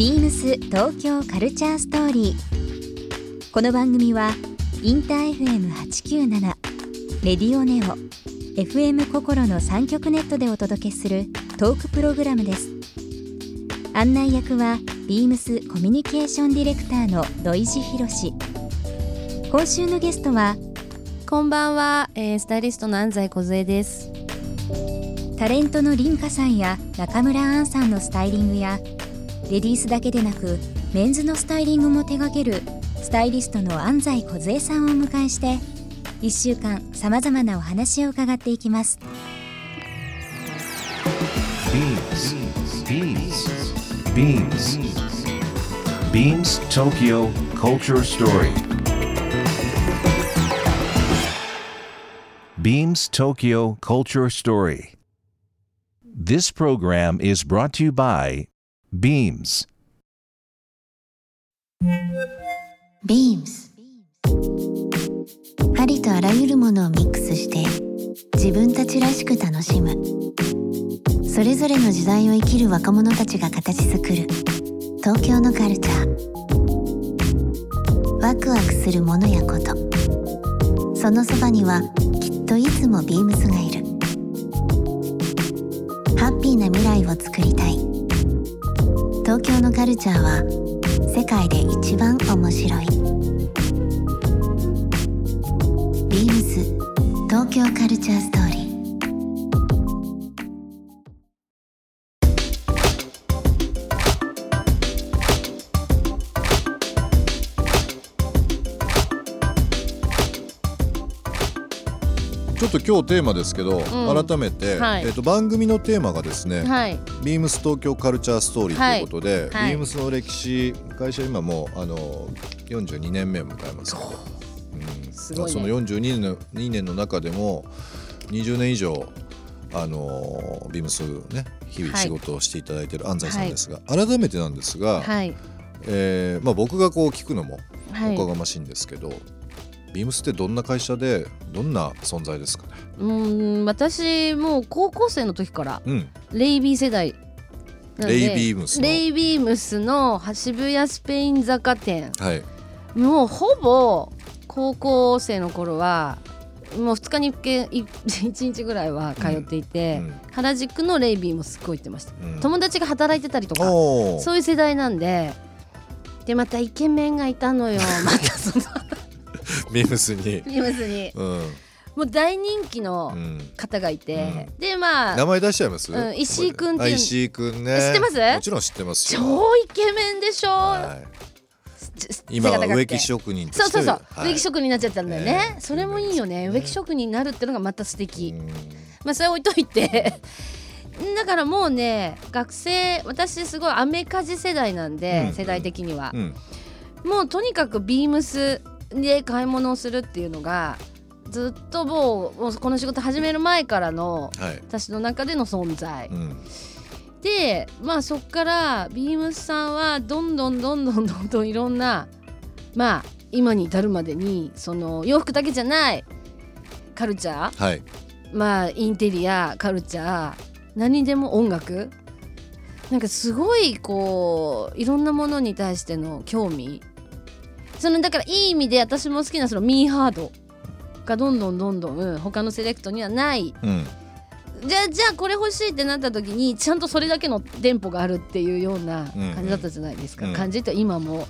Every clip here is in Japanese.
ビームス東京カルチャーストーリー。この番組はインター FM897 レディオネオ FM 心の三極ネットでお届けするトークプログラムです。案内役はビームスコミュニケーションディレクターの土井博志。今週のゲストはこんばんは、えースタイリストの安西梢です。タレントの凛花さんや中村アンさんのスタイリングやレディースだけでなくメンズのスタイリングも手掛けるスタイリストの安西梢さんを迎えして1週間さまざまなお話を伺っていきます「BeamsTokyoCultureStory」This program is brought to you by Beams. Beams. ありとあらゆるものをミックスして自分たちらしく楽しむ。それぞれの時代を生きる若者たちが形作る。東京のカルチャー。ワクワクするものやこと。そのそばにはきっといつもビームスがいる。ハッピーな未来をつくりたい。東京のカルチャーは世界で一番面白い。ビームス東京カルチャーストーリー。ちょっと今日テーマですけど、ん。改めて、はい。えっと番組のテーマがですね、はい、ビームス東京カルチャーストーリーということで、はい。ビームスの歴史会社今もうあの42年目を迎えますけど、う。ん。すごいねその42年の2年の中でも20年以上あのビームスね日々はい。仕事をしていただいている安西さんですが、改めてなんですが、はい、えーまあ、僕がこう聞くのもはい。おこがましいんですけど、ビームスってどんな会社でどんな存在ですかね？うーん、私もう高校生の時からうん。レイビー世代。レイビームスの？レイビームスの渋谷スペイン坂店。はい。もうほぼ高校生の頃はもう2日に1件い 1日ぐらいは通っていて、うん。原宿のレイビーもすっごい行ってました、うん。友達が働いてたりとかそういう世代なんででまたイケメンがいたのよ。またそのビームスに、ビームスに。うん。もう大人気うのん、方がいて、でまあ名前出しちゃいます、うん石井君っていう。あ石井君ね。知ってます？もちろん知ってますよ。超イケメンでしょ、はい、ち今は植木職人そうそうそう、はい。植木職人になっちゃったんだよね、ええそれもいいよね。ね。植木職人になるっていうのがまた素敵、うん。まあそれ置いといて。だからもうね学生私すごいアメカジ世代なんで、うん。世代的には。う、ん。もうとにかくビームスで買い物をするっていうのがずっともうこの仕事始める前からのはい、私の中での存在、うん。でまあそっからビームスさんはどんどんどんどんどんどんいろんなまあ今に至るまでにその洋服だけじゃないカルチャーはい。まあインテリアカルチャー何にでも音楽なんかすごいこういろんなものに対しての興味そのだからいい意味で私も好きなそのミーハードがどんどんどんどん他のセレクトにはない。うん。じゃあじゃあこれ欲しいってなった時にちゃんとそれだけの店舗があるっていうような感じだったじゃないですか、うん。感じって今も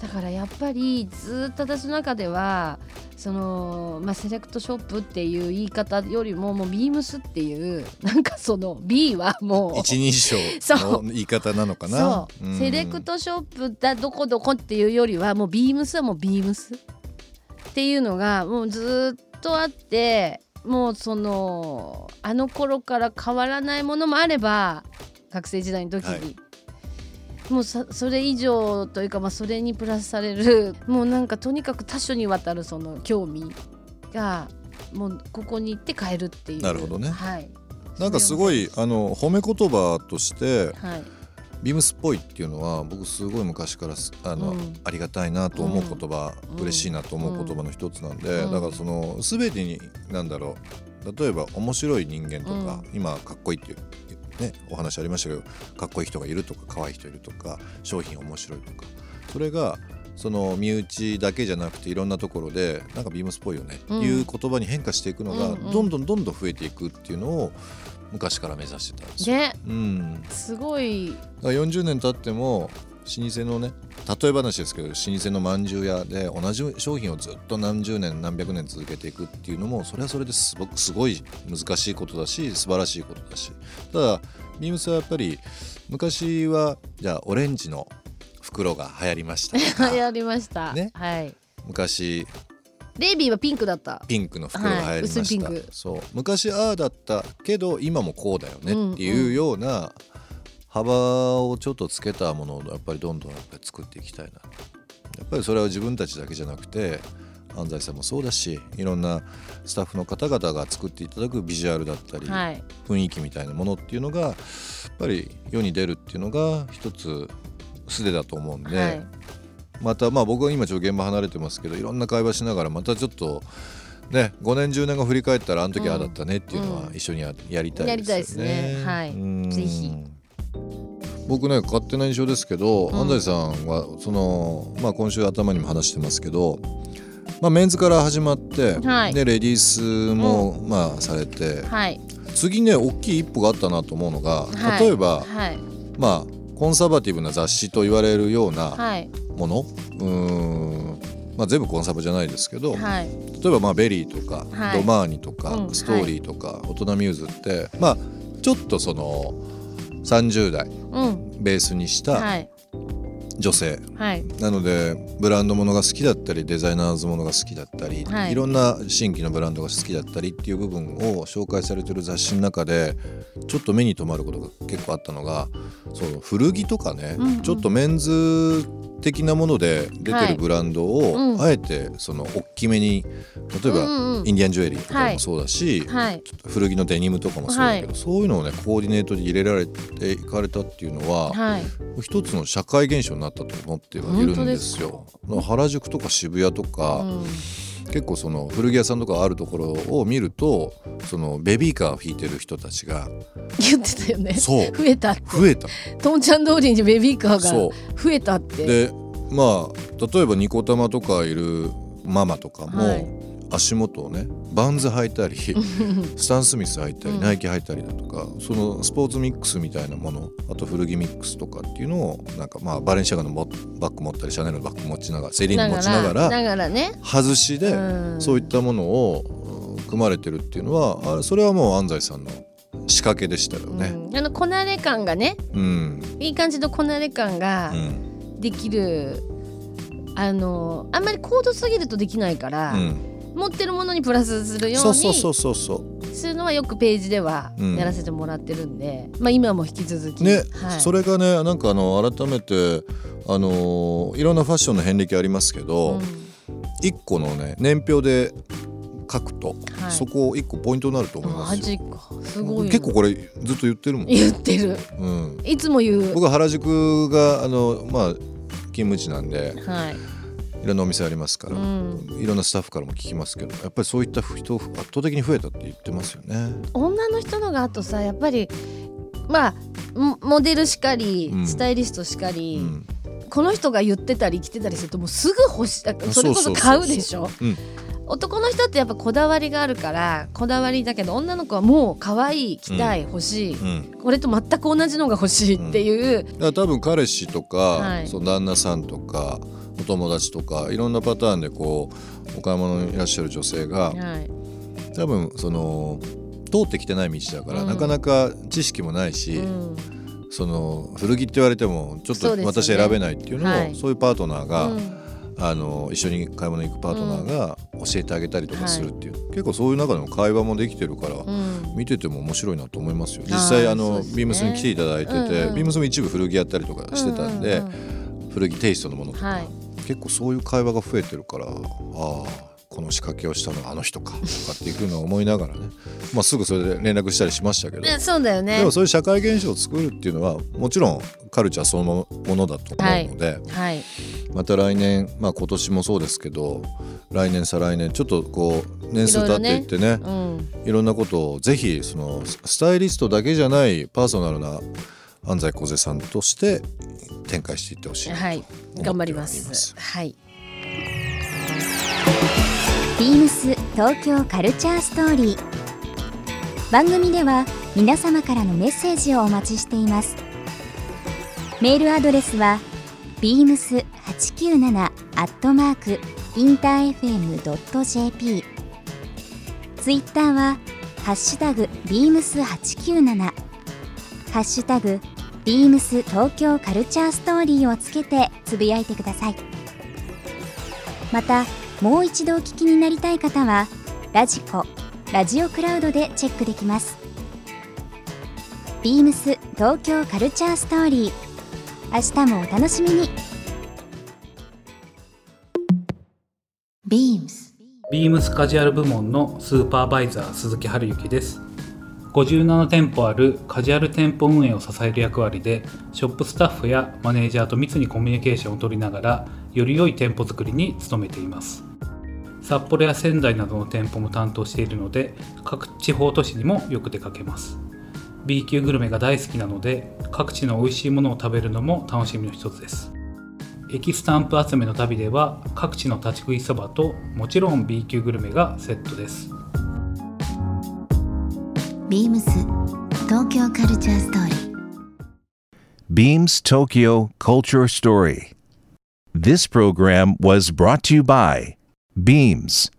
だからやっぱりずっと私の中ではその、まあ、セレクトショップっていう言い方よりももうビームスっていうなんかその B はもう一人称の言い方なのかな？そう、セレクトショップだどこどこっていうよりはもうビームスはもうビームス。っていうのがもうずっとあってもうそのあの頃から変わらないものもあれば学生時代の時に、はいもうさそれ以上というか、まあ、それにプラスされる。もうなんかとにかく多種にわたるその興味がもうここに行って変えるっていう。なるほどね。はい。なんかすごいあの褒め言葉としてはい。ビームスっぽいっていうのは僕すごい昔からすあの、うん。ありがたいなと思う言葉、うん嬉しいなと思う言葉の一つなんで、うん。だからその全てに何だろう。例えば面白い人間とか、う今かっこいいってねお話ありましたけどかっこいい人がいるとか可愛い人いるとか商品面白いとか。それがその身内だけじゃなくていろんなところでなんかビームスっぽいよねっていう言葉に変化していくのがどんどんどんどん増えていくっていうのを昔から目指してたんですよ。ね。うん、すごい。だから40年経っても老舗のね例え話ですけど老舗のまんじゅう屋で同じ商品をずっと何十年何百年続けていくっていうのもそれはそれですごくすごい難しいことだし素晴らしいことだし。ただビームスはやっぱり昔はじゃあオレンジの袋が流行りましたとか やりました、ね。はい。昔レイビーはピンクだった。ピンクの袋が流行りました、はい薄いピンク。そう。昔ああだったけど今もこうだよねっていうような幅をちょっとつけたものをやっぱりどんどんやっぱり作っていきたいな。やっぱりそれは自分たちだけじゃなくて安西さんもそうだしいろんなスタッフの方々が作っていただくビジュアルだったり、はい。雰囲気みたいなものっていうのがやっぱり世に出るっていうのが一つ素だと思うんで、はい。またまあ僕は今ちょっと現場離れてますけどいろんな会話しながらまたちょっとね5年10年後振り返ったらあの時ああだったねっていうのはうん。一緒にややりたいですよね。やりたいですね。はい。うん。ぜひ僕ね勝手な印象ですけど、うん。安西さんはその、まあ、今週頭にも話してますけど、まあ、メンズから始まって、はい。でレディースも、まあされてはい。次ね大きい一歩があったなと思うのが、はい。例えば、はい。まあコンサバティブな雑誌と言われるようなはい。もの、うーんまあ、全部コンサバじゃないですけど、はい。例えばまあ VERYとか、はい。 Domaniとか、うん STORYとか、大人 MUSE ってまあちょっとその30代。うん。ベースにしたはい。女性、はい。なのでブランドものが好きだったりデザイナーズものが好きだったり、はい。い、ろんな新規のブランドが好きだったりっていう部分を紹介されてる雑誌の中でちょっと目に留まることが結構あったのがそう古着とかね、うんうん。ちょっとメンズ的なもので出てはいるブランドを、うん。あえてその大きめに例えば、うんうんインディアンジュエリーとかもそうだし、はい。古着のデニムとかもそうだけど、はそういうのをねコーディネートで入れられていかれたっていうのは、はい。一つの社会現象になったと思ってはいるんですよ。原宿とか渋谷とか、うん結構その古着屋さんとかあるところを見るとそのベビーカーを引いてる人たちが言ってたよね。そう。増えたって。増えた。とんちゃん通りにベビーカーそが増えたって。うでまあ例えばニコ玉とかいるママとかも、はい足元をねバンズ履いたり スタン・スミス履いたり、うん。ナイキ履いたりだとかそのスポーツミックスみたいなものあと古着ミックスとかっていうのをなんかまあバレンシアガのバッグ持ったりシャネルのバッグ持ちながらセリーヌ持ちながらながらね。外しで、うん。そういったものをうん組まれてるっていうのはあそれはもう安西さんの仕掛けでしたよね。うん。あのこなれ感がねうん、いい感じのこなれ感がうん。できる、あのあんまり高度すぎるとできないから、うん持ってるものにプラスするよそううそうそうにそうそう。するのはよくページではうん。やらせてもらってるんで、まあ今も引き続き、ね、はい、それがねなんかあの改めてあのーいろんなファッションの遍歴ありますけど、うん。一個のね年表で書くと、はい。そこ一個ポイントになると思いまマすよ。ジか。すごい。な結構これずっと言ってるもん。言ってる。うん、いつも言う。僕は原宿があのまあ勤務地なんではい、いろんなお店ありますから、うん、いろんなスタッフからも聞きますけどやっぱりそういった人圧倒的に増えたって言ってますよね。女の人のがあとさやっぱりまあモモデルしかり、うん。スタイリストしかうり、ん。この人が言ってたり着てたりするともうすぐ欲しいそれこそ買うでしょ？うん。男の人ってやっぱこだわりがあるからこだわりだけど女の子はもう可愛い着たい、欲しい。うん。これと全く同じのが欲しいっていう、だから多分彼氏とか、はい。その旦那さんとかお友達とかいろんなパターンでこうお買い物にいらっしゃる女性がはい。多分その通ってきてない道だから、うん。なかなか知識もないし、うん。その古着って言われてもちょっと私選べないっていうのをはい。そういうパートナーが、うん。あの一緒に買い物に行くパートナーが教えてあげたりとかするっていう、結構そういう中でも会話もできてるから、うん見てても面白いなと思いますよ。実際あのね。ビームスに来ていただいてて、うんうん。ビームスも一部古着やったりとかしてたんで、うう古着テイストのものとか、はい結構そういう会話が増えてるからああこの仕掛けをしたのはあの人かとかっていうのを思いながらね、まあ、すぐそれで連絡したりしましたけど、ねそうだよね。でもそういう社会現象を作るっていうのはもちろんカルチャーそのものだと思うので、はい。また来年まあ今年もそうですけど来年再来年ちょっとこう年数経っていってねうん。いろんなことをぜひそのススタイリストだけじゃないパーソナルな安西梢さんとして展開していってほしいはい。頑張ります。はい。ビームス東京カルチャーストーリー。番組では皆様からのメッセージをお待ちしています。メールアドレスは beams897 アットマークインター FM.jp ツイッターはハッシュタグ beams897 ハッシュタグ beams 東京カルチャーストーリーをつけてつぶやいてください。またもう一度お聞きになりたい方はラジコラジオクラウドでチェックできます。ビームス東京カルチャーストーリー明日もお楽しみに。ビームス。ビームスカジュアル部門のスーパーバイザー鈴木春之です57店舗あるカジュアル店舗運営を支える役割でショップスタッフやマネージャーと密にコミュニケーションを取りながらより良い店舗作りに努めています。札幌や仙台などの店舗も担当しているので各地方都市にもよく出かけます。B 級グルメが大好きなので各地の美味しいものを食べるのも楽しみの一つです。駅スタンプ集めの旅では各地の立ち食いそばともちろん B 級グルメがセットです。ビームス東京カルチャーストーリー Beams Tokyo Culture Story. This program was brought to you by Beams.